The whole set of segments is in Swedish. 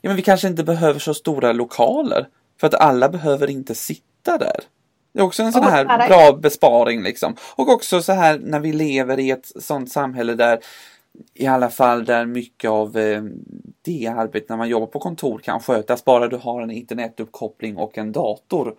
ja, men vi kanske inte behöver så stora lokaler. För att alla behöver inte sitta där. Det är också en sån här bra besparing liksom. Och också så här när vi lever i ett sånt samhälle där i alla fall där mycket av eh, det arbetet när man jobbar på kontor kan skötas. Bara du har en internetuppkoppling och en dator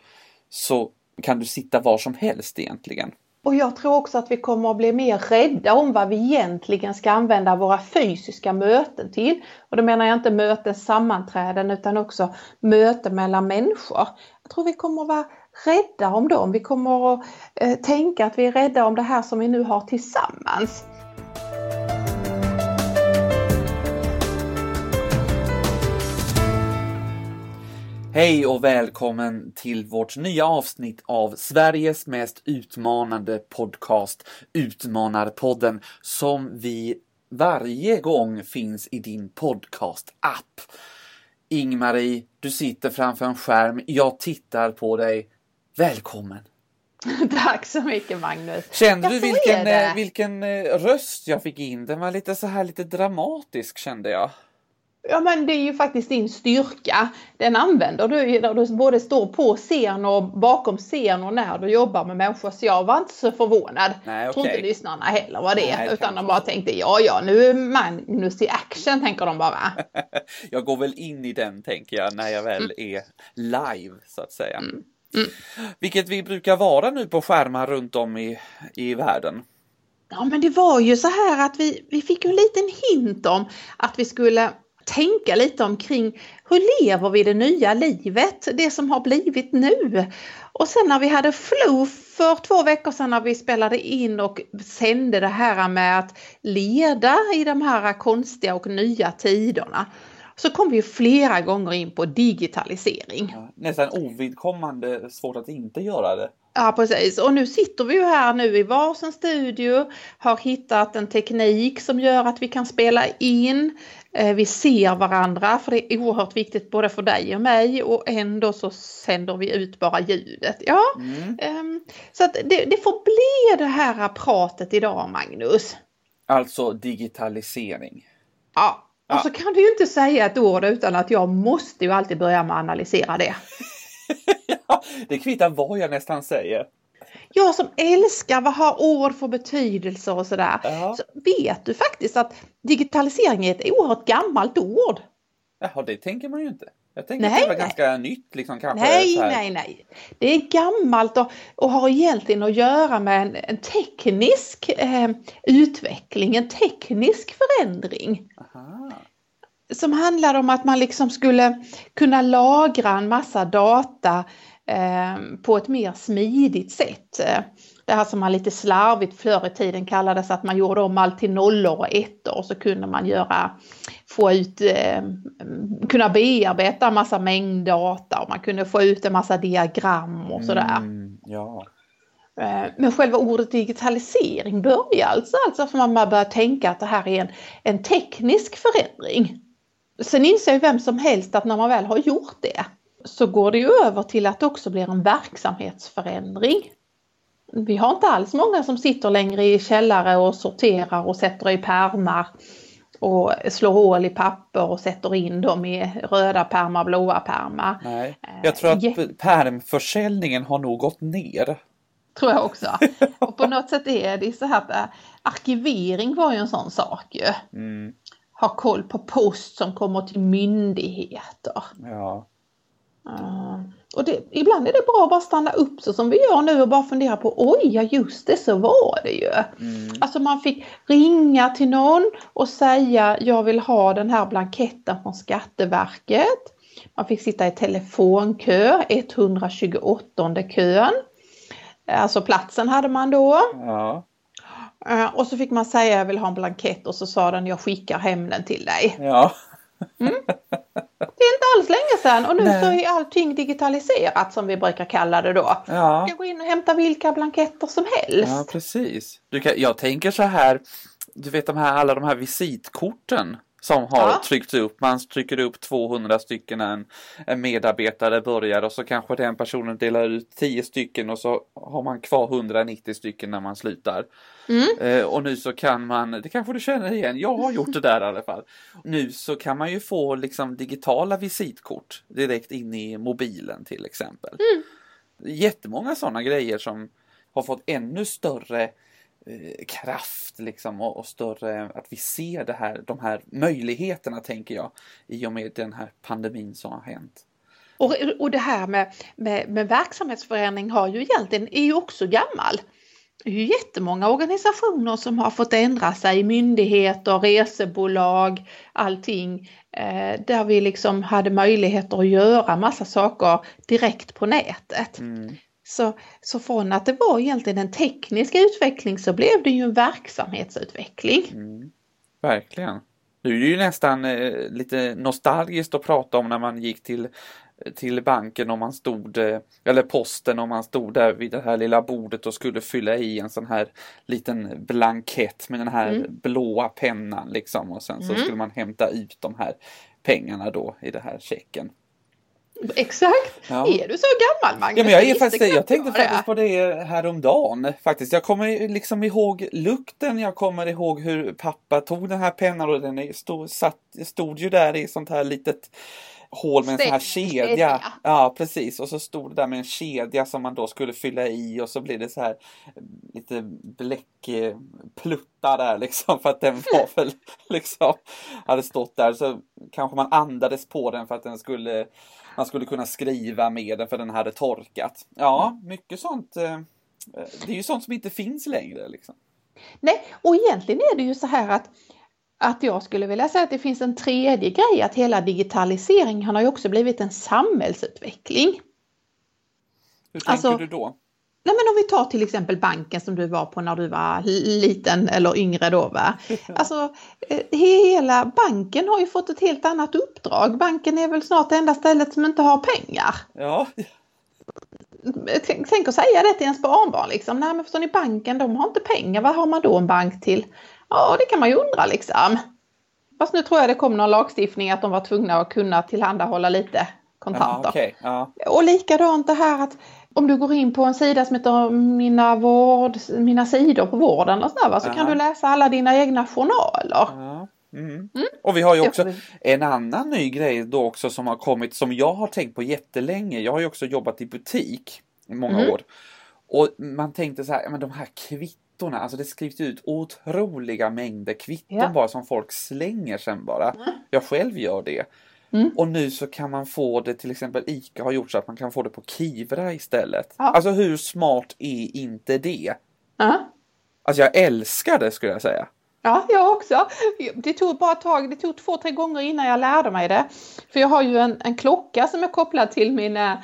så kan du sitta var som helst egentligen. Och jag tror också att vi kommer att bli mer rädda om vad vi egentligen ska använda våra fysiska möten till. Och då menar jag inte möten, sammanträden utan också möten mellan människor. Jag tror vi kommer att vara rädda om dem. Vi kommer att eh, tänka att vi är rädda om det här som vi nu har tillsammans. Hej och välkommen till vårt nya avsnitt av Sveriges mest utmanande podcast, Utmanarpodden, som vi varje gång finns i din podcast-app. Ingmarie, du sitter framför en skärm, jag tittar på dig. Välkommen! Tack så mycket Magnus! Kände du vilken, eh, vilken eh, röst jag fick in? Den var lite så här lite dramatisk kände jag. Ja men det är ju faktiskt din styrka. Den använder du när du både står på scen och bakom scen och när du jobbar med människor. Så jag var inte så förvånad. Nej, okay. tror inte lyssnarna heller var det. Nej, utan de bara tänkte ja ja nu är Magnus i action tänker de bara. jag går väl in i den tänker jag när jag väl mm. är live så att säga. Mm. Mm. Vilket vi brukar vara nu på skärmar runt om i, i världen. Ja men det var ju så här att vi, vi fick en liten hint om att vi skulle tänka lite omkring hur lever vi det nya livet, det som har blivit nu. Och sen när vi hade flow för två veckor sedan när vi spelade in och sände det här med att leda i de här konstiga och nya tiderna så kom vi flera gånger in på digitalisering. Ja, nästan ovidkommande svårt att inte göra det. Ja precis och nu sitter vi ju här nu i varsin studio, har hittat en teknik som gör att vi kan spela in. Eh, vi ser varandra för det är oerhört viktigt både för dig och mig och ändå så sänder vi ut bara ljudet. Ja, mm. Ehm, så att det, det får bli det här pratet idag Magnus. Alltså digitalisering. Ja, och så kan du ju inte säga ett ord utan att jag måste ju alltid börja med att analysera det. ja, det kvittar vad jag nästan säger. Jag som älskar vad har ord för betydelse och sådär. Ja. Så vet du faktiskt att digitalisering är ett oerhört gammalt ord. Jaha, det tänker man ju inte. Jag tänker nej, att det var nej. ganska nytt liksom kanske. Nej, nej, nej. Det är gammalt och, och har egentligen att göra med en, en teknisk eh, utveckling, en teknisk förändring. Aha. Som handlar om att man liksom skulle kunna lagra en massa data på ett mer smidigt sätt. Det här som man lite slarvigt förr i tiden kallades att man gjorde om allt till nollor och ettor och så kunde man göra, få ut, eh, kunna bearbeta en massa mängddata och man kunde få ut en massa diagram och sådär. Mm, ja. Eh, men själva ordet digitalisering börjar alltså, alltså för man börjar tänka att det här är en, en teknisk förändring. Sen inser ju vem som helst att när man väl har gjort det så går det ju över till att det också blir en verksamhetsförändring. Vi har inte alls många som sitter längre i källare och sorterar och sätter i pärmar och slår hål i papper och sätter in dem i röda pärmar, blåa pärmar. Nej, jag tror att Jät pärmförsäljningen har nog gått ner. Tror jag också. Och på något sätt är det så här att äh, arkivering var ju en sån sak ju. Mm. Ha koll på post som kommer till myndigheter. Ja. Uh, och det, ibland är det bra att bara stanna upp så som vi gör nu och bara fundera på oj, ja just det, så var det ju. Mm. Alltså man fick ringa till någon och säga jag vill ha den här blanketten från Skatteverket. Man fick sitta i telefonkö, 128 kön. Alltså platsen hade man då. Ja. Uh, och så fick man säga jag vill ha en blankett och så sa den jag skickar hem den till dig. Ja. Mm. Det är inte alls länge sedan och nu Nej. så är allting digitaliserat som vi brukar kalla det då. Ja. Du kan gå in och hämta vilka blanketter som helst. Ja, precis. Du kan, jag tänker så här, du vet de här, alla de här visitkorten som har ja. tryckts upp. Man trycker upp 200 stycken när en, en medarbetare börjar och så kanske den personen delar ut 10 stycken och så har man kvar 190 stycken när man slutar. Mm. Eh, och nu så kan man, det kanske du känner igen, jag har gjort det där i alla fall. Nu så kan man ju få liksom digitala visitkort direkt in i mobilen till exempel. Mm. Jättemånga sådana grejer som har fått ännu större kraft liksom och, och, större att vi ser det här, de här möjligheterna tänker jag i och med den här pandemin som har hänt. Och, och det här med, med, med verksamhetsförändring har ju egentligen, är ju också gammal. Det är ju jättemånga organisationer som har fått ändra sig, myndigheter, resebolag, allting. Eh, där vi liksom hade möjligheter att göra massa saker direkt på nätet. Mm. Så, så från att det var egentligen en teknisk utveckling så blev det ju en verksamhetsutveckling. Mm. Verkligen. Nu är det ju nästan eh, lite nostalgiskt att prata om när man gick till till banken om man stod, eh, eller posten om man stod där vid det här lilla bordet och skulle fylla i en sån här liten blankett med den här mm. blåa pennan liksom och sen så mm. skulle man hämta ut de här pengarna då i den här checken. Exakt! Ja. Är du så gammal Magnus? Ja, men jag, är faktiskt, jag tänkte faktiskt på det häromdagen. Faktiskt. Jag kommer liksom ihåg lukten, jag kommer ihåg hur pappa tog den här pennan och den stod, satt, stod ju där i sånt här litet hål med en sån här kedja. Ja, precis. Och så stod det där med en kedja som man då skulle fylla i och så blir det så här lite bläckpluttar där liksom för att den var väl liksom hade stått där så kanske man andades på den för att den skulle man skulle kunna skriva med den för den hade torkat. Ja, mycket sånt. Eh, det är ju sånt som inte finns längre liksom. Nej, och egentligen är det ju så här att att jag skulle vilja säga att det finns en tredje grej, att hela digitaliseringen har ju också blivit en samhällsutveckling. Hur tänker alltså, du då? Nej men om vi tar till exempel banken som du var på när du var liten eller yngre då va. Alltså eh, hela banken har ju fått ett helt annat uppdrag. Banken är väl snart det enda stället som inte har pengar. Ja. Tänk, tänk att säga det till ens barnbarn liksom. Nej men förstår ni banken de har inte pengar. Vad har man då en bank till? Ja, det kan man ju undra liksom. Fast nu tror jag det kom någon lagstiftning att de var tvungna att kunna tillhandahålla lite kontanter. Ja, okay. ja. Och likadant det här att om du går in på en sida som heter Mina, vård, mina sidor på vården och sådär, så kan du läsa alla dina egna journaler. Ja. Mm. Mm. Och vi har ju också en annan ny grej då också som har kommit som jag har tänkt på jättelänge. Jag har ju också jobbat i butik i många mm. år. Och man tänkte så här, men de här kvitt kvittorna, alltså det skrivs ut otroliga mängder kvitton ja. bara som folk slänger sen bara. Mm. Jag själv gör det. Mm. Och nu så kan man få det, till exempel ICA har gjort så att man kan få det på Kivra istället. Ja. Alltså hur smart är inte det? Uh Alltså jag älskar det skulle jag säga. Ja, jag också. Det tog bara ett tag, det tog två, tre gånger innan jag lärde mig det. För jag har ju en, en klocka som är kopplad till mina Eh,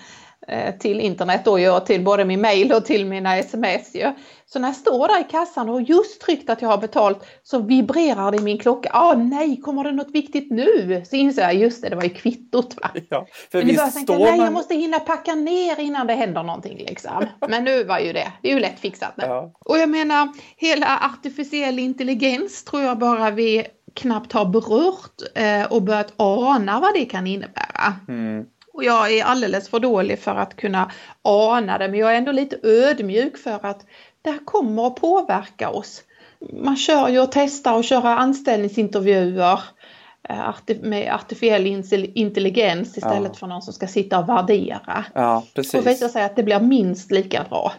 till internet då, till både min mail och till mina sms. Ju. Så när jag står där i kassan och just tryckt att jag har betalt så vibrerar det i min klocka. Ah, nej, kommer det något viktigt nu? Så inser jag, just det, det var ju kvittot va. Ja, för Men visst tänka, nej, man... jag måste hinna packa ner innan det händer någonting liksom. Men nu var ju det, det är ju lätt fixat nu. Ja. Och jag menar, hela artificiell intelligens tror jag bara vi knappt har berört eh, och börjat ana vad det kan innebära. Mm. Och jag är alldeles för dålig för att kunna ana det men jag är ändå lite ödmjuk för att det här kommer att påverka oss. Man kör ju och testar och kör anställningsintervjuer eh, med artificiell intelligens istället ja. för någon som ska sitta och värdera. Ja, precis. Och visar sig att det blir minst lika bra.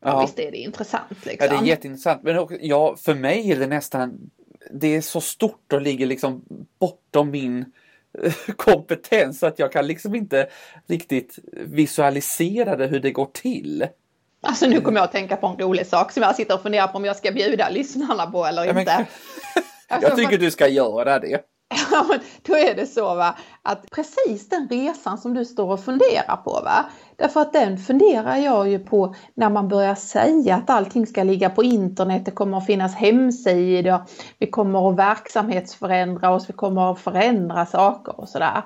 Ja, ja. Visst är det intressant. Liksom. Ja, det är jätteintressant. Men också, ja, för mig är det nästan, det är så stort och ligger liksom bortom min kompetens så att jag kan liksom inte riktigt visualisera det hur det går till. Alltså nu kommer jag att tänka på en rolig sak som jag sitter och funderar på om jag ska bjuda lyssnarna på eller inte. Ja, men, jag tycker du ska göra det. Ja, men då är det så va, att precis den resan som du står och funderar på va, därför att den funderar jag ju på när man börjar säga att allting ska ligga på internet, det kommer att finnas hemsidor, vi kommer att verksamhetsförändra oss, vi kommer att förändra saker och sådär.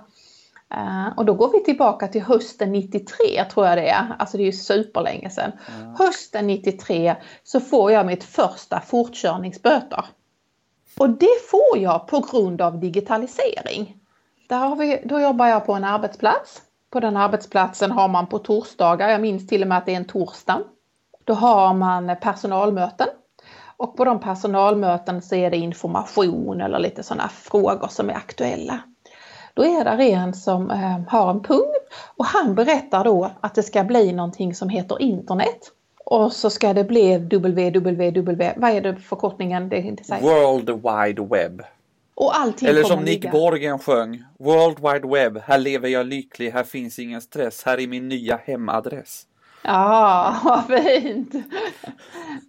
Uh, och då går vi tillbaka till hösten 93 tror jag det är, alltså det är ju superlänge sedan. Mm. Hösten 93 så får jag mitt första fortkörningsböter. Och det får jag på grund av digitalisering. Där har vi, då jobbar jag på en arbetsplats. På den arbetsplatsen har man på torsdagar, jag minns till och med att det är en torsdag, då har man personalmöten. Och på de personalmöten så är det information eller lite sådana frågor som är aktuella. Då är det en som eh, har en punkt och han berättar då att det ska bli någonting som heter internet. Och så ska det bli www, vad är det förkortningen? Det är inte World Wide Web. Och allting Eller som Nick ligga. Borgen sjöng. World Wide Web, här lever jag lycklig, här finns ingen stress, här är min nya hemadress. Ja, vad fint!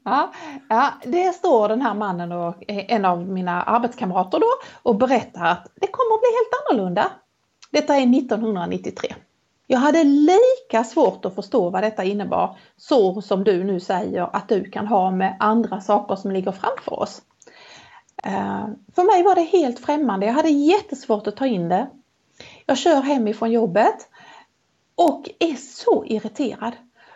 Ja, ja, det står den här mannen och en av mina arbetskamrater då och berättar att det kommer att bli helt annorlunda. Detta är 1993. Jag hade lika svårt att förstå vad detta innebar, så som du nu säger att du kan ha med andra saker som ligger framför oss. Eh, för mig var det helt främmande, jag hade jättesvårt att ta in det. Jag kör hemifrån jobbet och är så irriterad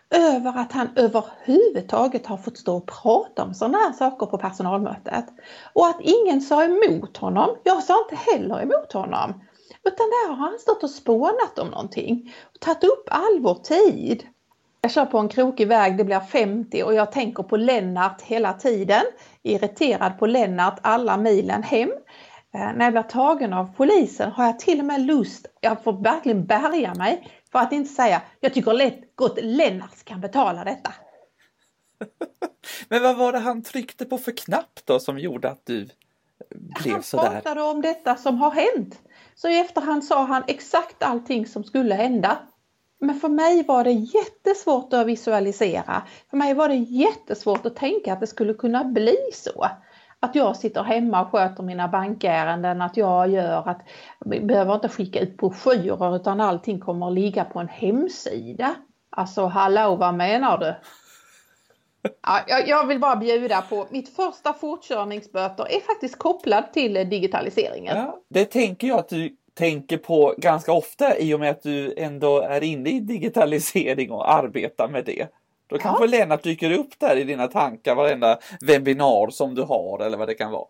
över att han överhuvudtaget har fått stå och prata om sådana här saker på personalmötet. Och att ingen sa emot honom. Jag sa inte heller emot honom. Utan där har han stått och spånat om någonting. Och tagit upp all vår tid. Jag kör på en krokig väg, det blir 50 och jag tänker på Lennart hela tiden. Irriterad på Lennart alla milen hem. Eh, när jag blir tagen av polisen har jag till och med lust, jag får verkligen bärga mig, för att inte säga, jag tycker lätt gott Lennart kan betala detta. Men vad var det han tryckte på för knapp då som gjorde att du blev han sådär? Han pratade om detta som har hänt. Så i efterhand sa han exakt allting som skulle hända. Men för mig var det jättesvårt att visualisera. För mig var det jättesvårt att tänka att det skulle kunna bli så att jag sitter hemma och sköter mina bankärenden, att jag gör att vi behöver inte skicka ut broschyrer utan allting kommer att ligga på en hemsida. Alltså hallå, vad menar du? Ja, jag vill bara bjuda på mitt första fortkörningsböter är faktiskt kopplad till digitaliseringen. Ja, det tänker jag att du tänker på ganska ofta i och med att du ändå är inne i digitalisering och arbetar med det. Då kanske ja. Lennart dyker upp där i dina tankar varenda webbinar som du har eller vad det kan vara.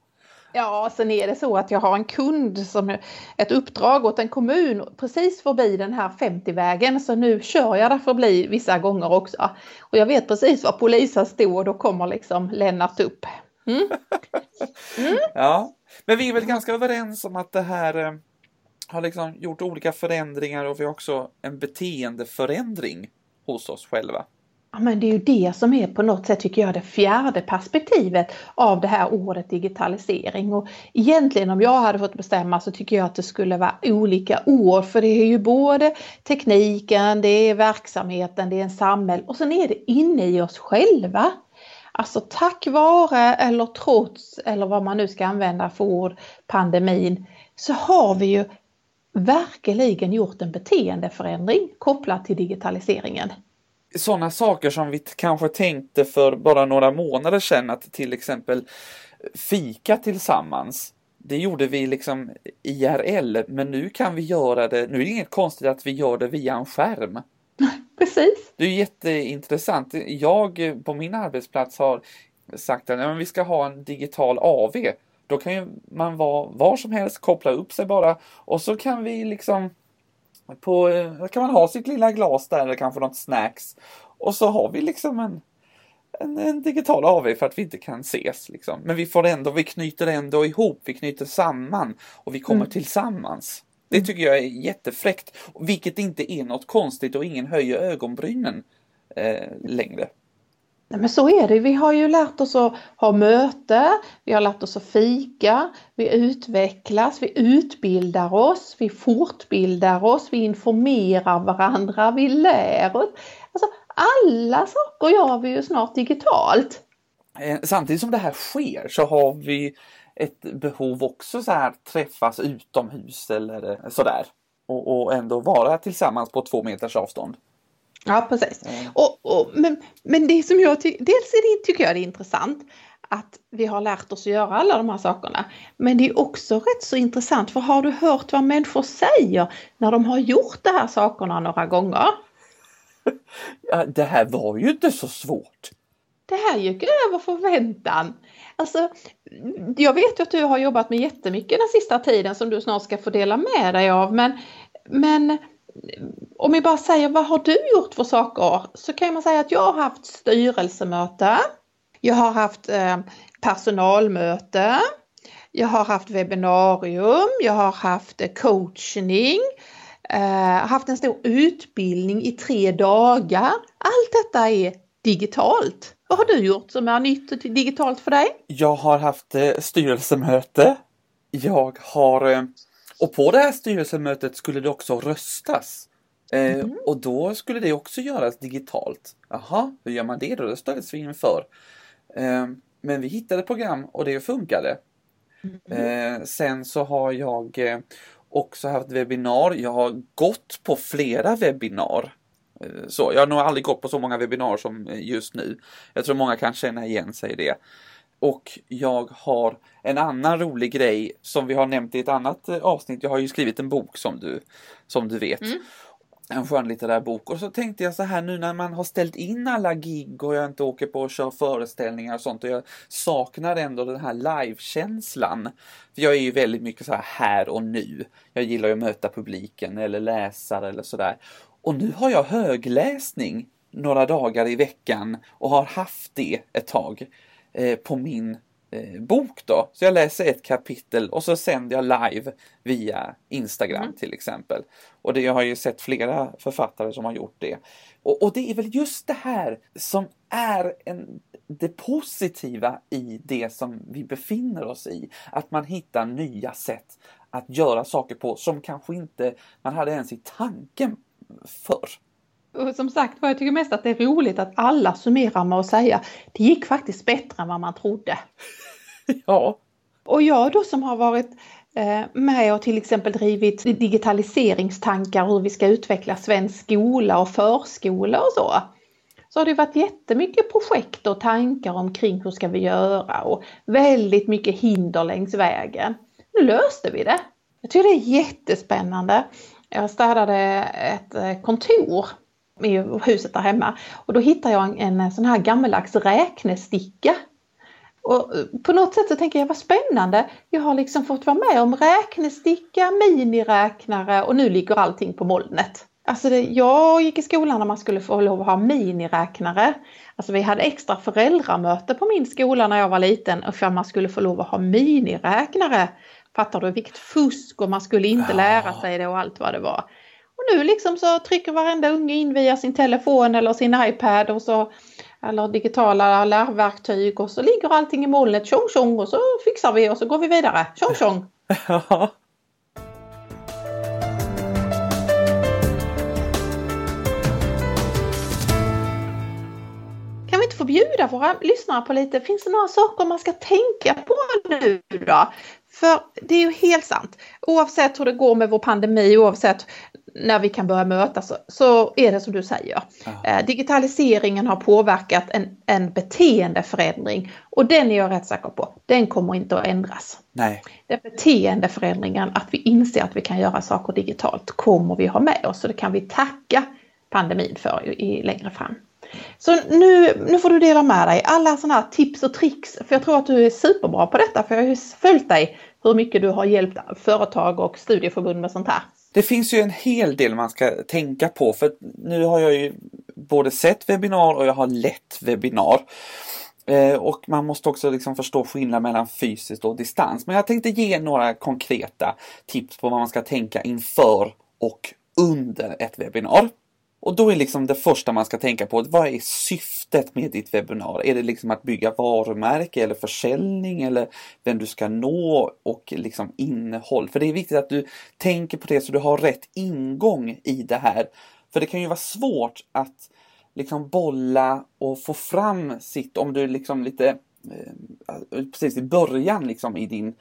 Ja, sen är det så att jag har en kund som ett uppdrag åt en kommun precis förbi den här 50-vägen så nu kör jag där förbi vissa gånger också. Och jag vet precis var polisen står och då kommer liksom Lennart upp. Mm. Mm. ja, men vi är väl ganska överens om att det här eh, har liksom gjort olika förändringar och vi har också en beteendeförändring hos oss själva. Ja, men det är ju det som är på något sätt tycker jag det fjärde perspektivet av det här ordet digitalisering. Och egentligen om jag hade fått bestämma så tycker jag att det skulle vara olika ord för det är ju både tekniken, det är verksamheten, det är en samhälle och sen är det inne i oss själva. Alltså tack vare eller trots eller vad man nu ska använda för ord, pandemin, så har vi ju verkligen gjort en beteendeförändring kopplat till digitaliseringen sådana saker som vi kanske tänkte för bara några månader sedan att till exempel fika tillsammans. Det gjorde vi liksom IRL, men nu kan vi göra det, nu är det inget konstigt att vi gör det via en skärm. Precis. Det är jätteintressant. Jag på min arbetsplats har sagt att ja, vi ska ha en digital AV. Då kan ju man vara var som helst, koppla upp sig bara och så kan vi liksom på, då kan man ha sitt lilla glas där eller kanske något snacks. Och så har vi liksom en, en, en, digital AV för att vi inte kan ses. Liksom. Men vi får ändå, vi knyter ändå ihop, vi knyter samman och vi kommer mm. tillsammans. Det tycker jag är jättefräckt, vilket inte är något konstigt och ingen höjer ögonbrynen eh, längre. Nej, men så är det. Vi har ju lärt oss att ha möte, vi har lärt oss att fika, vi utvecklas, vi utbildar oss, vi fortbildar oss, vi informerar varandra, vi lär oss. Alltså, alla saker gör vi ju snart digitalt. Eh, samtidigt som det här sker så har vi ett behov också så här träffas utomhus eller eh, sådär. Och, och ändå vara tillsammans på två meters avstånd. Ja, precis. Och, och, men, men det som jag tycker, dels är det, tycker jag det är intressant att vi har lärt oss att göra alla de här sakerna. Men det är också rätt så intressant för har du hört vad människor säger när de har gjort de här sakerna några gånger? Ja, det här var ju inte så svårt. Det här gick över förväntan. Alltså, jag vet ju att du har jobbat med jättemycket den sista tiden som du snart ska få dela med dig av. Men, men om vi bara säger vad har du gjort för saker? Så kan man säga att jag har haft styrelsemöte. Jag har haft eh, personalmöte. Jag har haft webbinarium. Jag har haft eh, coachning. Eh, haft en stor utbildning i tre dagar. Allt detta är digitalt. Vad har du gjort som är nytt och digitalt för dig? Jag har haft eh, styrelsemöte. Jag har eh, och på det här styrelsemötet skulle det också röstas. Eh, mm. Och då skulle det också göras digitalt. Jaha, hur gör man det då? Det ställdes vi inför. Eh, men vi hittade program och det funkade. Mm. Eh, sen så har jag också haft webbinar. Jag har gått på flera webbinar. Så, jag har nog aldrig gått på så många webbinar som just nu. Jag tror många kan känna igen sig i det. Och jag har en annan rolig grej som vi har nämnt i ett annat avsnitt. Jag har ju skrivit en bok som du, som du vet. Mm. En skönlitterär bok. Och så tänkte jag så här nu när man har ställt in alla gig och jag inte åker på och kör föreställningar och sånt och jag saknar ändå den här livekänslan. För jag är ju väldigt mycket så här här och nu. Jag gillar ju att möta publiken eller läsare eller sådär. Och nu har jag högläsning några dagar i veckan och har haft det ett tag. Eh, på min bok då. Så jag läser ett kapitel och så sänder jag live via Instagram mm. till exempel. Och det, jag har ju sett flera författare som har gjort det. Och, och det är väl just det här som är en, det positiva i det som vi befinner oss i. Att man hittar nya sätt att göra saker på som kanske inte man hade ens i tanken förr. Och som sagt jag tycker mest att det är roligt att alla summerar med att säga det gick faktiskt bättre än vad man trodde. ja. Och jag då som har varit eh, med och till exempel drivit digitaliseringstankar hur vi ska utveckla svensk skola och förskola och så. Så har det varit jättemycket projekt och tankar omkring hur ska vi göra och väldigt mycket hinder längs vägen. Nu löste vi det. Jag tycker det är jättespännande. Jag startade ett eh, kontor i huset där hemma. Och då hittade jag en, en sån här gammeldags räknesticka. Och på något sätt så tänker jag vad spännande. Jag har liksom fått vara med om räknesticka, miniräknare och nu ligger allting på molnet. Alltså det, jag gick i skolan när man skulle få lov att ha miniräknare. Alltså vi hade extra föräldramöte på min skola när jag var liten och för man skulle få lov att ha miniräknare. Fattar du vilket fusk och man skulle inte lära sig det och allt vad det var. Och nu liksom så trycker varenda unge in via sin telefon eller sin iPad och så eller digitala lärverktyg och så ligger allting i molnet tjong tjong och så fixar vi och så går vi vidare tjong tjong. Kan vi inte få bjuda våra lyssnare på lite, finns det några saker man ska tänka på nu då? För det är ju helt sant. Oavsett hur det går med vår pandemi, oavsett när vi kan börja mötas så, är det som du säger. Eh, digitaliseringen har påverkat en, en beteendeförändring och den är jag rätt säker på, den kommer inte att ändras. Nej. Den beteendeförändringen, att vi inser att vi kan göra saker digitalt, kommer vi ha med oss och det kan vi tacka pandemin för i, i längre fram. Så nu, nu får du dela med dig alla sådana här tips och tricks. För jag tror att du är superbra på detta. För jag har ju följt dig hur mycket du har hjälpt företag och studieförbund med sånt här. Det finns ju en hel del man ska tänka på. För nu har jag ju både sett webbinar och jag har lett webbinar. Eh, och man måste också liksom förstå skillnaden mellan fysiskt och distans. Men jag tänkte ge några konkreta tips på vad man ska tänka inför och under ett webbinar. Och då är liksom det första man ska tänka på, vad är syftet med ditt webbinar? Är det liksom att bygga varumärke eller försäljning eller vem du ska nå och liksom innehåll? För det är viktigt att du tänker på det så du har rätt ingång i det här. För det kan ju vara svårt att liksom bolla och få fram sitt, om du är liksom lite eh, precis i början liksom i din,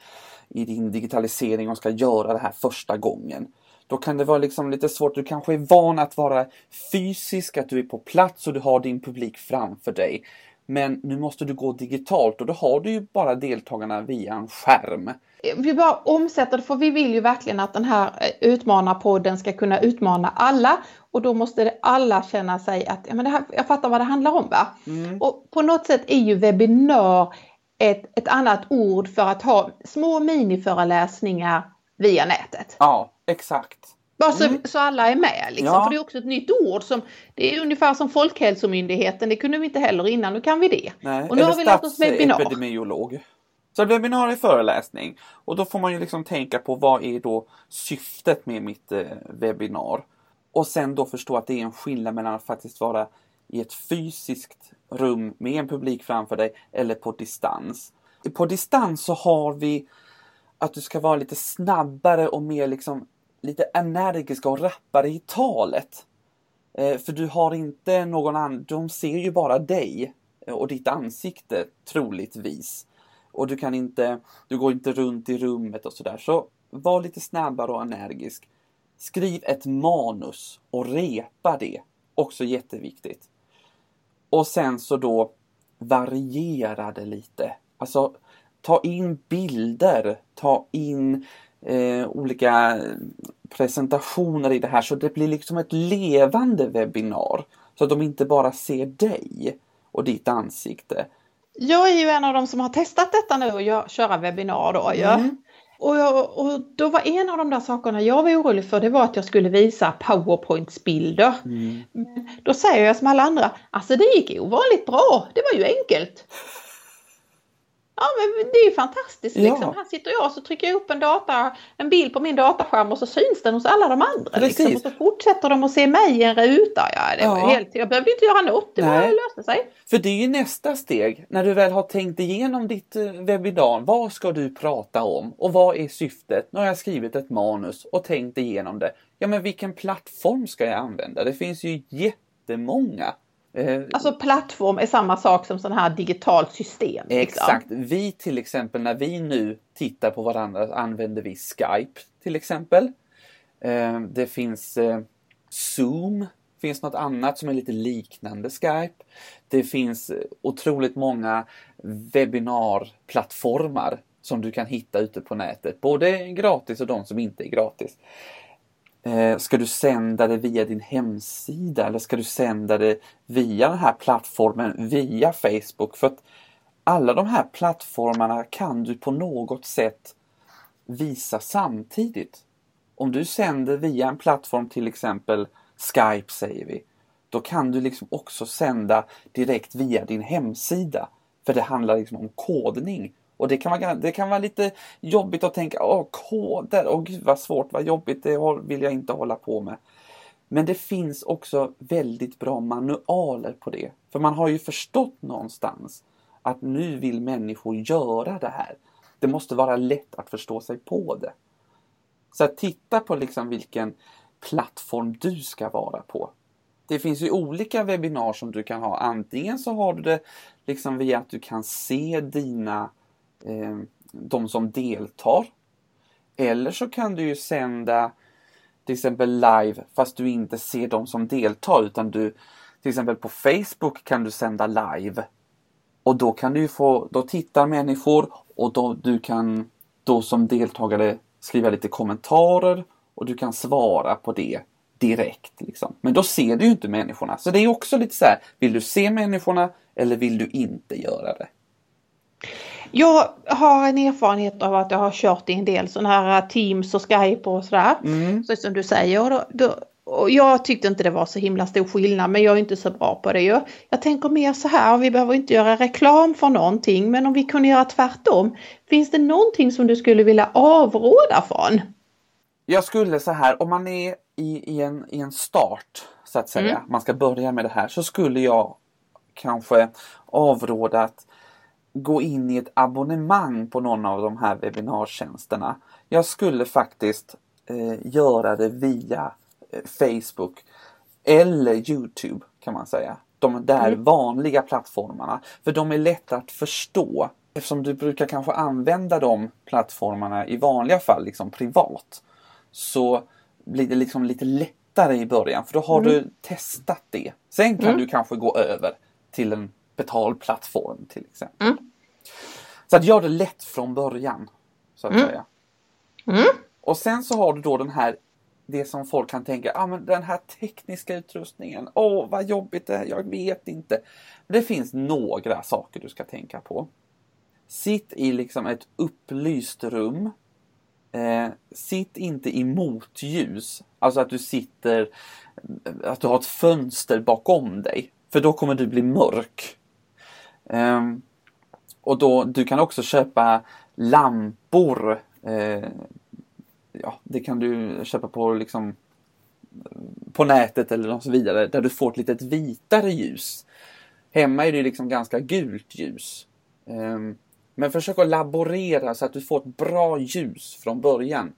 i din digitalisering och ska göra det här första gången. Då kan det vara liksom lite svårt. Du kanske är van att vara fysisk, att du är på plats och du har din publik framför dig. Men nu måste du gå digitalt och då har du ju bara deltagarna via en skärm. Vi bara omsätter det för vi vill ju verkligen att den här eh, utmanarpodden ska kunna utmana alla och då måste alla känna sig att ja, men det här, jag fattar vad det handlar om. Va? Mm. Och på något sätt är ju webbinar ett, ett annat ord för att ha små miniföreläsningar via nätet. Ja, exakt. Bara så, mm. så alla är med liksom. Ja. För det är också ett nytt ord som, det är ungefär som Folkhälsomyndigheten, det kunde vi inte heller innan, nu kan vi det. Nej, och nu har vi lärt oss webbinar. epidemiolog. Så webbinar är föreläsning och då får man ju liksom tänka på vad är då syftet med mitt eh, webbinar. Och sen då förstå att det är en skillnad mellan att faktiskt vara i ett fysiskt rum med en publik framför dig eller på distans. På distans så har vi att du ska vara lite snabbare och mer liksom lite energisk och rappare i talet. Eh, för du har inte någon annan, de ser ju bara dig eh, och ditt ansikte troligtvis. Och du kan inte, du går inte runt i rummet och sådär. Så var lite snabbare och energisk. Skriv ett manus och repa det. Också jätteviktigt. Och sen så då variera det lite. Alltså ta in bilder, ta in eh, olika presentationer i det här så det blir liksom ett levande webbinar. Så att de inte bara ser dig och ditt ansikte. Jag är ju en av dem som har testat detta nu och köra webbinar då ju. Mm. Och, jag, och då var en av de där sakerna jag var orolig för det var att jag skulle visa powerpointsbilder. Mm. Då säger jag som alla andra, alltså det gick ovanligt bra, det var ju enkelt. Ja men det är ju fantastiskt liksom. Ja. Här sitter jag och så trycker jag upp en, data, en bild på min dataskärm och så syns den hos alla de andra. Liksom. Och så fortsätter de att se mig i en ruta. Ja, det var ja. helt, jag behövde inte göra något, det bara löste sig. För det är ju nästa steg, när du väl har tänkt igenom ditt eh, webbinar. Vad ska du prata om och vad är syftet? Nu har jag skrivit ett manus och tänkt igenom det. Ja men vilken plattform ska jag använda? Det finns ju jättemånga. Eh, alltså plattform är samma sak som sån här digitalt system. Liksom. Exakt. Vi till exempel när vi nu tittar på varandra använder vi Skype till exempel. Eh, det finns eh, Zoom. finns något annat som är lite liknande Skype. Det finns otroligt många webbinarplattformar som du kan hitta ute på nätet. Både gratis och de som inte är gratis. Eh, ska du sända det via din hemsida eller ska du sända det via den här plattformen, via Facebook? För att alla de här plattformarna kan du på något sätt visa samtidigt. Om du sänder via en plattform, till exempel Skype säger vi, då kan du liksom också sända direkt via din hemsida. För det handlar liksom om kodning och det kan, vara, det kan vara lite jobbigt att tänka, åh koder, åh gud vad svårt, vad jobbigt, det vill jag inte hålla på med. Men det finns också väldigt bra manualer på det. För man har ju förstått någonstans att nu vill människor göra det här. Det måste vara lätt att förstå sig på det. Så att titta på liksom vilken plattform du ska vara på. Det finns ju olika webbinar som du kan ha. Antingen så har du det liksom via att du kan se dina eh, de som deltar. Eller så kan du ju sända till exempel live fast du inte ser de som deltar utan du till exempel på Facebook kan du sända live. Och då kan du få, då tittar människor och då du kan då som deltagare skriva lite kommentarer och du kan svara på det direkt. Liksom. Men då ser du ju inte människorna. Så det är också lite så här, vill du se människorna eller vill du inte göra det? Jag har en erfarenhet av att jag har kört i en del sådana här Teams och Skype och sådär. Mm. Så som du säger. Och, då, då, och jag tyckte inte det var så himla stor skillnad men jag är inte så bra på det. Jag, jag tänker mer så här, vi behöver inte göra reklam för någonting men om vi kunde göra tvärtom. Finns det någonting som du skulle vilja avråda från? Jag skulle så här, om man är i, i, en, i en start så att säga, mm. man ska börja med det här, så skulle jag kanske avråda att gå in i ett abonnemang på någon av de här webbinartjänsterna. Jag skulle faktiskt eh, göra det via eh, Facebook eller Youtube kan man säga. De där mm. vanliga plattformarna. För de är lätta att förstå. Eftersom du brukar kanske använda de plattformarna i vanliga fall liksom privat. Så blir det liksom lite lättare i början för då har mm. du testat det. Sen kan mm. du kanske gå över till en betalplattform till exempel. Mm. Så att gör det lätt från början. Så att mm. säga. Mm. Och sen så har du då den här det som folk kan tänka, ah, men den här tekniska utrustningen, åh vad jobbigt det är, jag vet inte. Det finns några saker du ska tänka på. Sitt i liksom ett upplyst rum. Eh, sitt inte i motljus. Alltså att du sitter, att du har ett fönster bakom dig. För då kommer du bli mörk. Um, och då, du kan också köpa lampor. Uh, ja, det kan du köpa på liksom på nätet eller något så vidare där du får ett litet vitare ljus. Hemma är det liksom ganska gult ljus. Um, men försök att laborera så att du får ett bra ljus från början.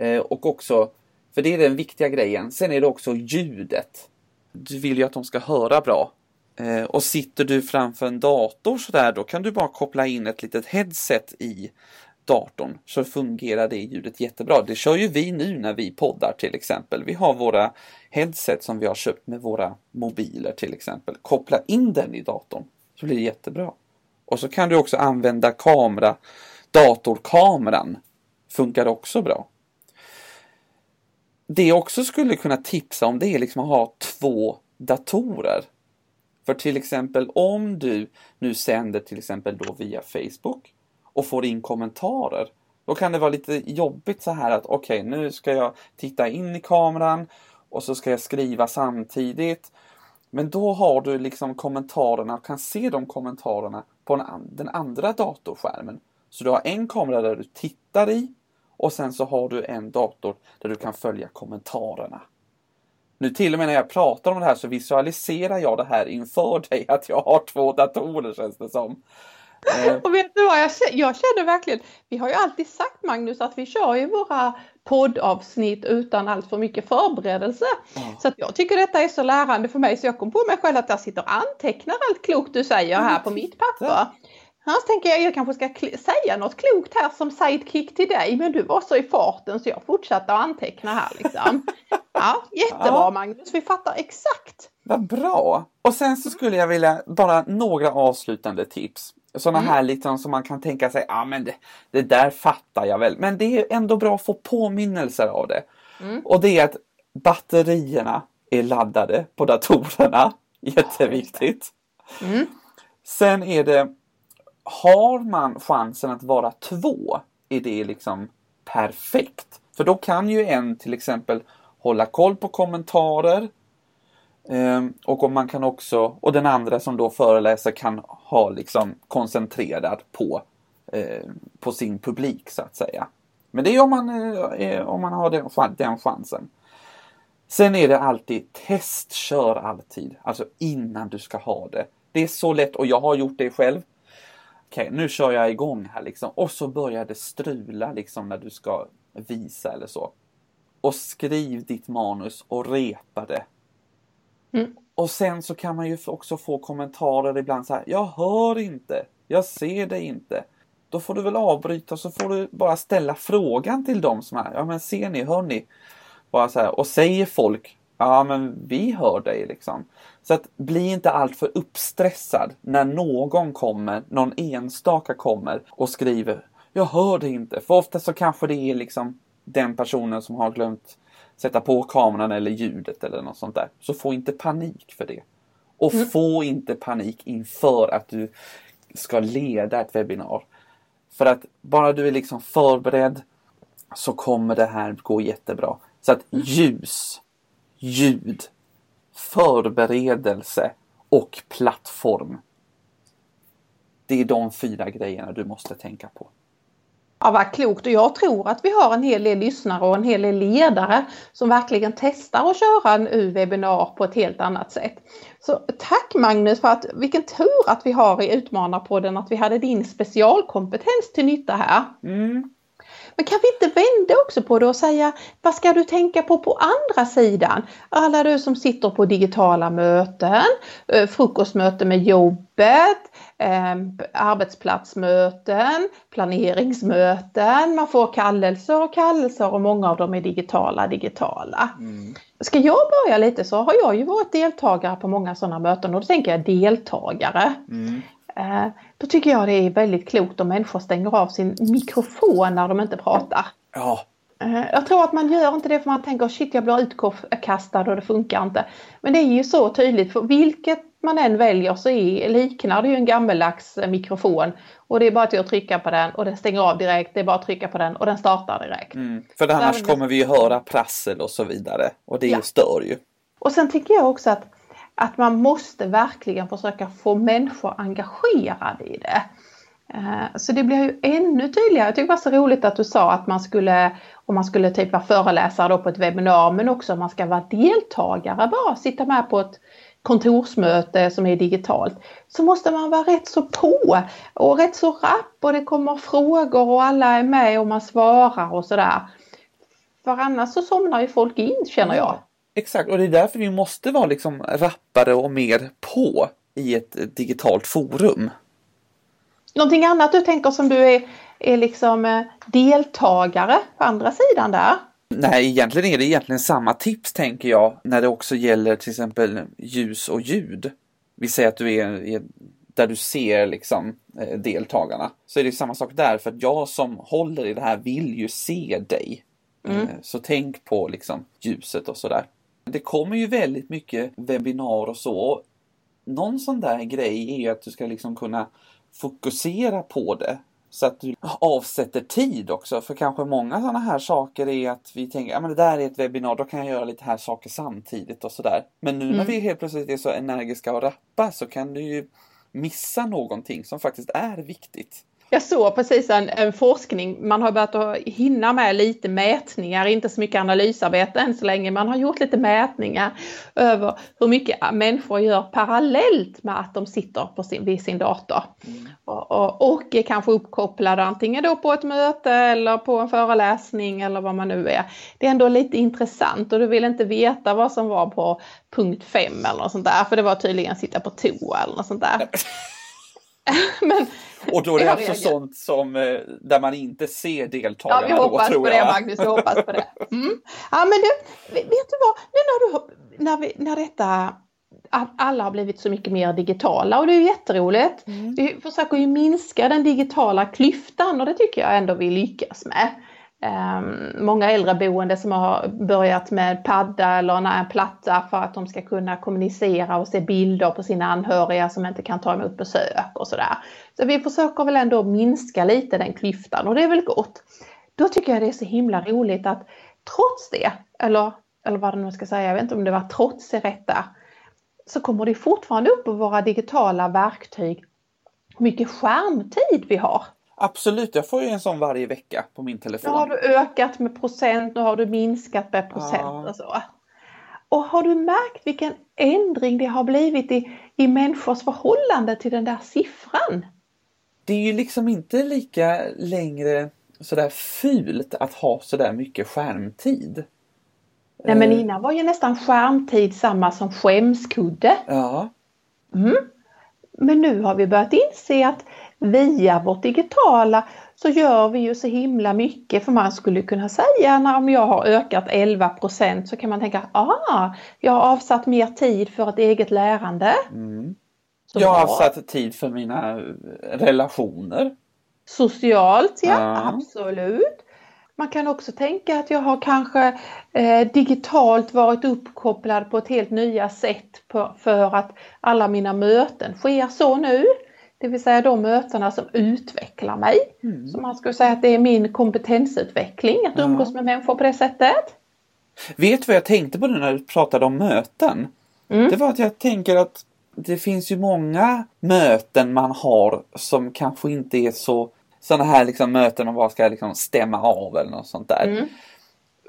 Uh, och också, för det är den viktiga grejen, sen är det också ljudet. Du vill ju att de ska höra bra. Eh, och sitter du framför en dator sådär, då kan du bara koppla in ett litet headset i datorn så fungerar det ljudet jättebra. Det kör ju vi nu när vi poddar till exempel. Vi har våra headset som vi har köpt med våra mobiler till exempel. Koppla in den i datorn så blir det jättebra. Och så kan du också använda kamera, datorkameran. Funkar också bra. Det jag också skulle kunna tipsa om det är liksom att ha två datorer. För till exempel om du nu sänder till exempel då via Facebook och får in kommentarer. Då kan det vara lite jobbigt så här att okej, okay, nu ska jag titta in i kameran och så ska jag skriva samtidigt. Men då har du liksom kommentarerna och kan se de kommentarerna på den andra datorskärmen. Så du har en kamera där du tittar i och sen så har du en dator där du kan följa kommentarerna. Nu till och med när jag pratar om det här så visualiserar jag det här inför dig att jag har två datorer känns det som. Eh. Och vet du vad, jag, jag känner verkligen, vi har ju alltid sagt Magnus att vi kör ju våra poddavsnitt utan allt för mycket förberedelse. Mm. Så jag tycker detta är så lärande för mig så jag kom på mig själv att jag sitter och antecknar allt klokt du säger här på mitt papper. Annars tänker jag jag kanske ska säga något klokt här som sidekick till dig men du var så i farten så jag fortsatte att anteckna här liksom. Ja, jättebra ja. Magnus, vi fattar exakt. Vad bra! Och sen så skulle jag vilja bara några avslutande tips. Sådana mm. här liksom som man kan tänka sig, ja ah, men det, det, där fattar jag väl. Men det är ändå bra att få påminnelser av det. Mm. Och det är att batterierna är laddade på datorerna. Jätteviktigt. Mm. Sen är det, har man chansen att vara två, är det liksom perfekt. För då kan ju en till exempel hålla koll på kommentarer, ehm, och om man kan också, och den andra som då föreläser kan ha liksom koncentrerad på, eh, på sin publik så att säga. Men det är om man, eh, om man har den, den chansen. Sen är det alltid testkör alltid, alltså innan du ska ha det. Det är så lätt och jag har gjort det själv. Okej, nu kör jag igång här liksom och så börjar det strula liksom när du ska visa eller så. Och skriv ditt manus och repa det Mm. Och sen så kan man ju också få kommentarer ibland så här. Jag hör inte. Jag ser det inte. Då får du väl avbryta så får du bara ställa frågan till dem som är. Ja men ser ni, hör ni? Bara så här. Och säger folk. Ja men vi hör dig liksom. Så att bli inte alltför uppstressad när någon kommer, någon enstaka kommer och skriver Jag hör det inte. För ofta så kanske det är liksom den personen som har glömt sätta på kameran eller ljudet eller något sånt där. Så få inte panik för det. Och mm. få inte panik inför att du ska leda ett webbinar. För att bara du är liksom förberedd så kommer det här gå jättebra. Så att mm. ljus, ljud, förberedelse och plattform. Det är de fyra grejerna du måste tänka på. Ja, vad klokt och jag tror att vi har en hel del lyssnare och en hel del ledare som verkligen testar att köra en U-webinar på ett helt annat sätt. Så tack Magnus för att vilken tur att vi har i Utmanarpodden att vi hade din specialkompetens till nytta här. Mm. Men kan vi inte vända också på det och säga vad ska du tänka på på andra sidan? Alla du som sitter på digitala möten, eh, frukostmöten med jobbet, eh, arbetsplatsmöten, planeringsmöten, man får kallelser och kallelser och många av dem är digitala, digitala. Mm. Ska jag börja lite så har jag ju varit deltagare på många sådana möten och då tänker jag deltagare. Mm. Eh, då tycker jag det är väldigt klokt om människor stänger av sin mikrofon när de inte pratar. Ja. Eh, jag tror att man gör inte det för man tänker shit jag blir utkastad och det funkar inte. Men det är ju så tydligt för vilket man än väljer så är, liknar det ju en gammeldags mikrofon. Och det är bara till att trycka på den och den stänger av direkt. Det är bara att trycka på den och den startar direkt. Mm, för annars kommer vi ju höra prassel och så vidare. Och det ja. stör ju. Och sen tycker jag också att, att man måste verkligen försöka få människor engagerade i det. Eh, så det blir ju ännu tydligare. Jag tycker det var så roligt att du sa att man skulle, om man skulle typ vara föreläsare då på ett webbinar, men också om man ska vara deltagare bara, sitta med på ett kontorsmöte som är digitalt, så måste man vara rätt så på och rätt så rapp och det kommer frågor och alla är med och man svarar och sådär. För annars så somnar ju folk in känner jag. Exakt, och det är därför vi måste vara liksom rappare och mer på i ett digitalt forum. Någonting annat du tänker som du är, är liksom eh, deltagare på andra sidan där? Nej, egentligen är det egentligen samma tips tänker jag när det också gäller till exempel ljus och ljud. Vi säger att du är där du ser liksom eh, deltagarna. Så är det samma sak där för att jag som håller i det här vill ju se dig. Mm. Eh, så tänk på liksom ljuset och sådär. Det kommer ju väldigt mycket webbinar och så. Någon sån där grej är att du ska liksom kunna fokusera på det. Så att du avsätter tid också. För kanske många sådana här saker är att vi tänker, ja men det där är ett webbinar, då kan jag göra lite här saker samtidigt och sådär. Men nu mm. när vi helt plötsligt är så energiska och rappa så kan du ju missa någonting som faktiskt är viktigt. Jag såg precis en, en, forskning, man har börjat hinna med lite mätningar, inte så mycket analysarbete än så länge, man har gjort lite mätningar över hur mycket människor gör parallellt med att de sitter på sin, vid sin dator. Mm. Och, och, och är kanske uppkopplade antingen då på ett möte eller på en föreläsning eller vad man nu är. Det är ändå lite intressant och du vill inte veta vad som var på punkt 5 eller något sånt där, för det var tydligen sitta på toa eller något sånt där. Men, och då är det alltså sånt som eh, där man inte ser deltagarna. Ja, vi hoppas då, på det Magnus, vi hoppas på det. Mm. Ja, men du, vet du vad, nu när, du, när, vi, när detta alla har blivit så mycket mer digitala och det är ju jätteroligt. Mm. Vi försöker ju minska den digitala klyftan och det tycker jag ändå vi lyckas med. Um, många äldreboende som har börjat med padda eller en platta för att de ska kunna kommunicera och se bilder på sina anhöriga som inte kan ta emot besök och sådär. Så vi försöker väl ändå minska lite den klyftan och det är väl gott. Då tycker jag det är så himla roligt att trots det, eller, eller vad det nu ska säga, jag vet inte om det var trots det rätta, så kommer det fortfarande upp på våra digitala verktyg hur mycket skärmtid vi har. Absolut, jag får ju en sån varje vecka på min telefon. Nu har du ökat med procent, nu har du minskat med procent ja. och så. Och har du märkt vilken ändring det har blivit i, i människors förhållande till den där siffran? Det är ju liksom inte lika längre sådär fult att ha sådär mycket skärmtid. Nej men eh. innan var ju nästan skärmtid samma som skämskudde. Ja. Mm. Men nu har vi börjat inse att via vårt digitala så gör vi ju så himla mycket för man skulle kunna säga när om jag har ökat 11% så kan man tänka ah, jag har avsatt mer tid för ett eget lärande. Mm. Jag har avsatt tid för mina relationer. Socialt, ja, ja. absolut. Man kan också tänka att jag har kanske eh, digitalt varit uppkopplad på ett helt nya sätt på, för att alla mina möten sker så nu. Det vill säga de mötena som utvecklar mig. Mm. Så man skulle säga att det är min kompetensutveckling att umgås ja. med människor på det sättet. Vet du vad jag tänkte på när du pratade om möten? Mm. Det var att jag tänker att det finns ju många möten man har som kanske inte är så sådana här liksom möten man bara ska liksom stämma av eller något sånt där. Mm.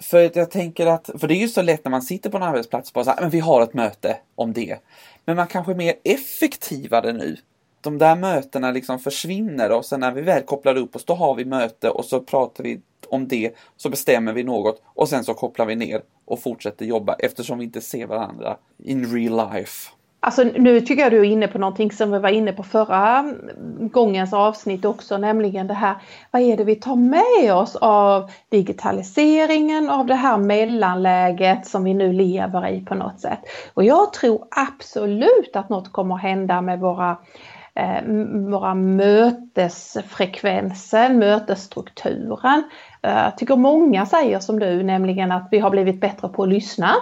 För jag tänker att, för det är ju så lätt när man sitter på en arbetsplats och bara så här, men vi har ett möte om det. Men man kanske är mer effektivare nu de där mötena liksom försvinner och sen när vi väl kopplar upp oss då har vi möte och så pratar vi om det, så bestämmer vi något och sen så kopplar vi ner och fortsätter jobba eftersom vi inte ser varandra in real life. Alltså nu tycker jag du är inne på någonting som vi var inne på förra mm, gångens avsnitt också, nämligen det här, vad är det vi tar med oss av digitaliseringen, av det här mellanläget som vi nu lever i på något sätt. Och jag tror absolut att något kommer hända med våra Eh, våra mötesfrekvenser, mötesstrukturen. Eh, jag tycker många säger som du, nämligen att vi har blivit bättre på att lyssna.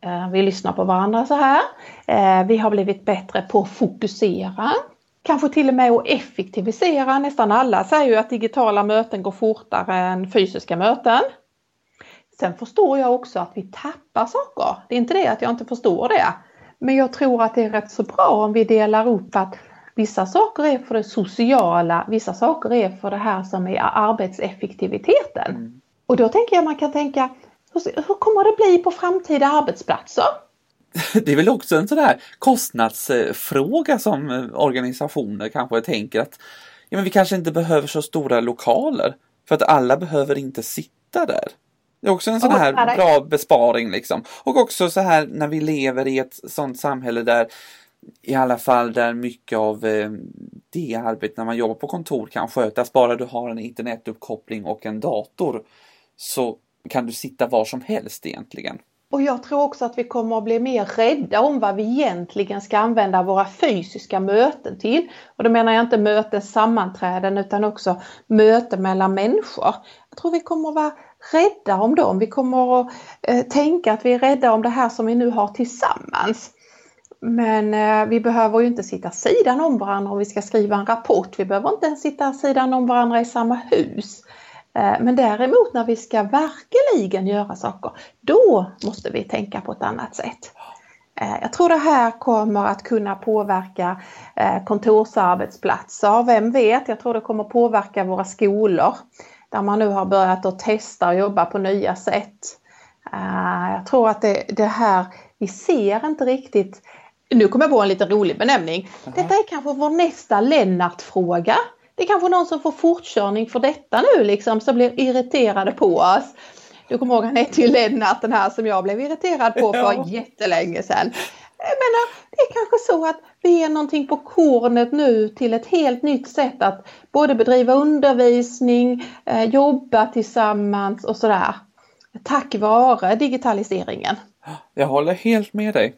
Eh, vi lyssnar på varandra så här. Eh, vi har blivit bättre på att fokusera. Kanske till och med att effektivisera. Nästan alla säger ju att digitala möten går fortare än fysiska möten. Sen förstår jag också att vi tappar saker. Det är inte det att jag inte förstår det. Men jag tror att det är rätt så bra om vi delar upp att vissa saker är för det sociala, vissa saker är för det här som är arbetseffektiviteten. Mm. Och då tänker jag man kan tänka, hur kommer det bli på framtida arbetsplatser? Det är väl också en sån där kostnadsfråga som organisationer kanske tänker att ja, men vi kanske inte behöver så stora lokaler för att alla behöver inte sitta där. Det är också en sån här bra besparing liksom. Och också så här när vi lever i ett sånt samhälle där i alla fall där mycket av eh, det arbetet när man jobbar på kontor kan skötas. Bara du har en internetuppkoppling och en dator så kan du sitta var som helst egentligen. Och jag tror också att vi kommer att bli mer rädda om vad vi egentligen ska använda våra fysiska möten till. Och då menar jag inte möten, sammanträden utan också möten mellan människor. Jag tror vi kommer att vara rädda om dem. Vi kommer att eh, tänka att vi är rädda om det här som vi nu har tillsammans. Men eh, vi behöver ju inte sitta sidan om varandra om vi ska skriva en rapport. Vi behöver inte ens sitta sidan om varandra i samma hus. Eh, men däremot när vi ska verkligen göra saker, då måste vi tänka på ett annat sätt. Eh, jag tror det här kommer att kunna påverka eh, kontorsarbetsplatser. Vem vet, jag tror det kommer påverka våra skolor där man nu har börjat att testa och jobba på nya sätt. Eh, jag tror att det, det här, vi ser inte riktigt nu kommer jag på en lite rolig benämning. Detta är kanske vår nästa Lennart-fråga. Det är kanske någon som får fortkörning för detta nu liksom, som blir irriterade på oss. Du kommer ihåg han hette ju Lennart den här som jag blev irriterad på för ja. jättelänge sedan. Jag menar, det är kanske så att vi är någonting på kornet nu till ett helt nytt sätt att både bedriva undervisning, eh, jobba tillsammans och sådär. Tack vare digitaliseringen. Jag håller helt med dig.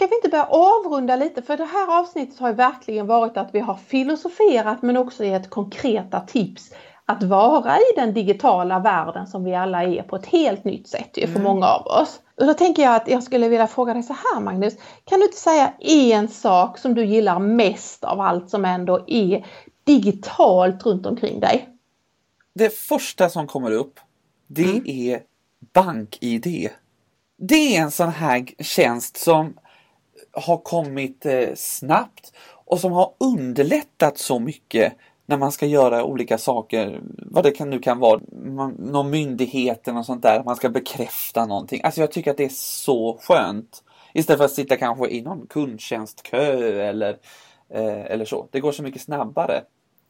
Ska vi inte börja avrunda lite? För det här avsnittet har ju verkligen varit att vi har filosoferat men också gett konkreta tips att vara i den digitala världen som vi alla är på ett helt nytt sätt för mm. många av oss. Och då tänker jag att jag skulle vilja fråga dig så här Magnus, kan du inte säga en sak som du gillar mest av allt som ändå är digitalt runt omkring dig? Det första som kommer upp, det mm. är BankID. Det är en sån här tjänst som har kommit eh, snabbt och som har underlättat så mycket när man ska göra olika saker, vad det kan, nu kan vara, man, någon myndighet och sånt där, man ska bekräfta någonting. Alltså jag tycker att det är så skönt. Istället för att sitta kanske i någon kundtjänstkö eller, eh, eller så. Det går så mycket snabbare.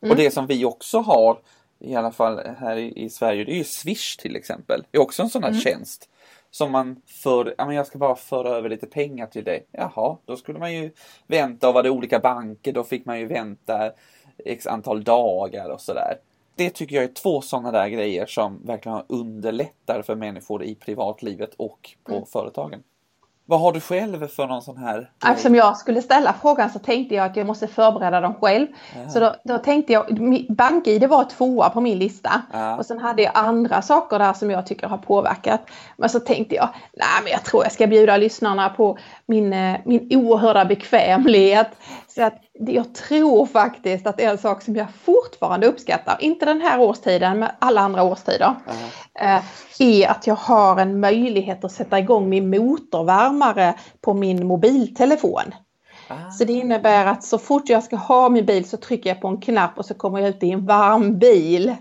Mm. Och det som vi också har, i alla fall här i, i Sverige, det är ju Swish till exempel. Det är också en sån här mm. tjänst som man för, ja men jag ska bara föra över lite pengar till dig. Jaha, då skulle man ju vänta och var det olika banker då fick man ju vänta x antal dagar och sådär. Det tycker jag är två sådana där grejer som verkligen underlättar för människor i privatlivet och på mm. företagen. Vad har du själv för någon sån här? Eftersom jag skulle ställa frågan så tänkte jag att jag måste förbereda dem själv. Ja. Så då, då, tänkte jag, BankID var tvåa på min lista. Ja. Och sen hade jag andra saker där som jag tycker har påverkat. Men så tänkte jag, nej men jag tror jag ska bjuda lyssnarna på min, eh, min oerhörda bekvämlighet. Så att jag tror faktiskt att en sak som jag fortfarande uppskattar, inte den här årstiden men alla andra årstider, uh-huh. är att jag har en möjlighet att sätta igång min motorvärmare på min mobiltelefon. Uh-huh. Så det innebär att så fort jag ska ha min bil så trycker jag på en knapp och så kommer jag ut i en varm bil.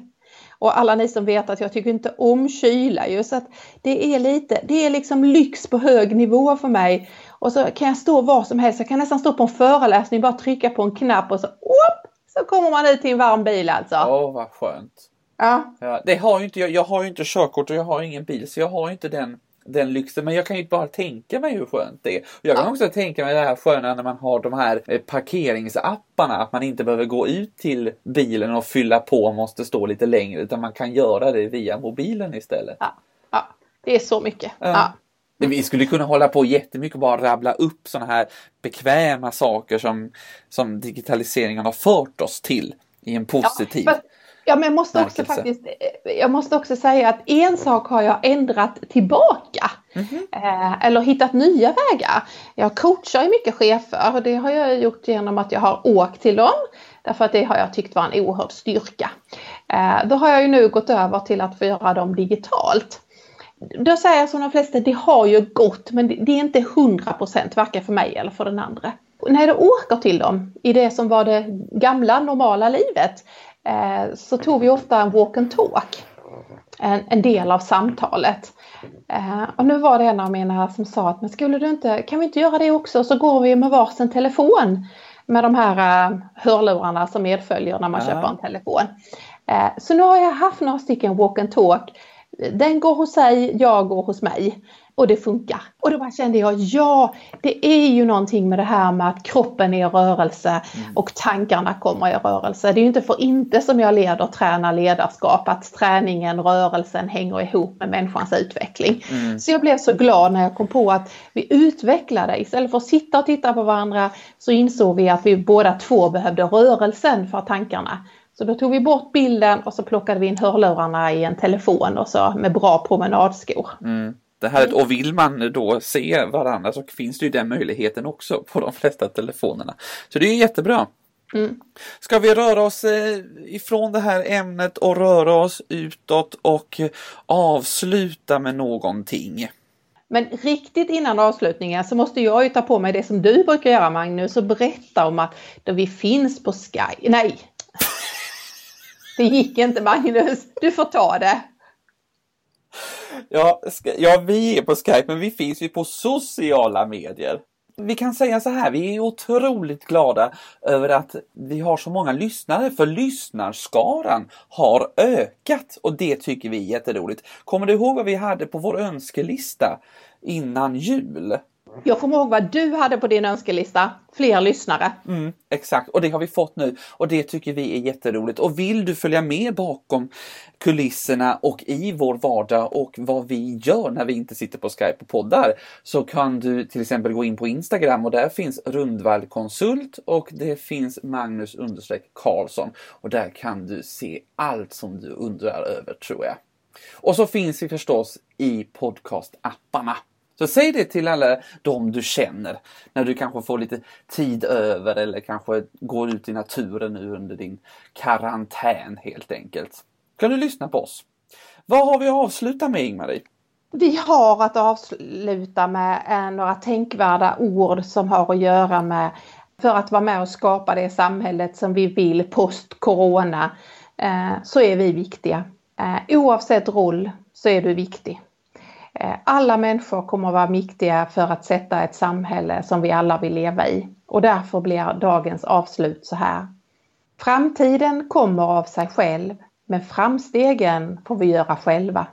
Och alla ni som vet att jag tycker inte om kyla ju så att det är lite, det är liksom lyx på hög nivå för mig och så kan jag stå var som helst. Jag kan nästan stå på en föreläsning, bara trycka på en knapp och så, whoop, så kommer man ut till en varm bil alltså. Åh, oh, vad skönt. Ja. ja. Det har inte, jag, jag har ju inte körkort och jag har ingen bil så jag har inte den den lyxen. Men jag kan ju bara tänka mig hur skönt det är. Jag kan ja. också tänka mig det här sköna när man har de här eh, parkeringsapparna. Att man inte behöver gå ut till bilen och fylla på och måste stå lite längre. Utan man kan göra det via mobilen istället. Ja, ja. det är så mycket. Ja. Vi skulle kunna hålla på jättemycket och bara rabbla upp sådana här bekväma saker som, som digitaliseringen har fört oss till i en positiv. Ja, Ja, men jag måste, också faktiskt, jag måste också säga att en sak har jag ändrat tillbaka. Mm -hmm. eller hittat nya vägar. Jag coachar ju mycket chefer och det har jag gjort genom att jag har åkt till dem. Därför att det har jag tyckt var en oerhörd styrka. Eh, då har jag ju nu gått över till att få göra dem digitalt. Då säger jag som de flesta, det har ju gått men det är inte 100 procent, varken för mig eller för den andra. När jag åker till dem i det som var det gamla normala livet eh, så tog vi ofta en walk and talk. En, en del av samtalet. Eh, och nu var det en av mina som sa att men skulle du inte, kan vi inte göra det också så går vi med varsin telefon med de här hörlurarna som medföljer när man ja. köper en telefon. Eh, så nu har jag haft några stycken walk and talk. Den går hos sig, jag går hos mig. Och det funkar. Och då bara kände jag, ja, det är ju någonting med det här med att kroppen är i rörelse mm. och tankarna kommer i rörelse. Det är ju inte för inte som jag leder tränar ledarskap, att träningen, rörelsen hänger ihop med människans utveckling. Mm. Så jag blev så glad när jag kom på att vi utvecklade, istället för att sitta och titta på varandra så insåg vi att vi båda två behövde rörelsen för tankarna. Så då tog vi bort bilden och så plockade vi in hörlurarna i en telefon och så med bra promenadskor. Mm. Det här, och vill man då se varandra så finns det ju den möjligheten också på de flesta telefonerna. Så det är jättebra. Mm. Ska vi röra oss eh, ifrån det här ämnet och röra oss utåt och avsluta med någonting? Men riktigt innan avslutningen så måste jag ju ta på mig det som du brukar göra Magnus och berätta om att då vi finns på Sky. Nej, det gick inte Magnus, du får ta det. Ja, ja, vi är på Skype, men vi finns ju på sociala medier. Vi kan säga så här, vi är otroligt glada över att vi har så många lyssnare, för lyssnarskaran har ökat och det tycker vi är jätteroligt. Kommer du ihåg vad vi hade på vår önskelista innan jul? Jag kommer ihåg vad du hade på din önskelista, fler lyssnare. Mm, exakt, och det har vi fått nu och det tycker vi är jätteroligt. Och vill du följa med bakom kulisserna och i vår vardag och vad vi gör när vi inte sitter på Skype och poddar så kan du till exempel gå in på Instagram och där finns Rundvall konsult och det finns Magnus understreck Karlsson och där kan du se allt som du undrar över tror jag. Och så finns vi förstås i podcastapparna. Så säg det till alla de du känner när du kanske får lite tid över eller kanske går ut i naturen nu under din karantän helt enkelt. Kan du lyssna på oss? Vad har vi att avsluta med Ingmarie? Vi har att avsluta med eh, några tänkvärda ord som har att göra med för att vara med och skapa det samhället som vi vill post corona eh, så är vi viktiga. Eh, oavsett roll så är du viktig. Eh, alla människor kommer att vara viktiga för att sätta ett samhälle som vi alla vill leva i. Och därför blir dagens avslut så här. Framtiden kommer av sig själv, men framstegen får vi göra själva.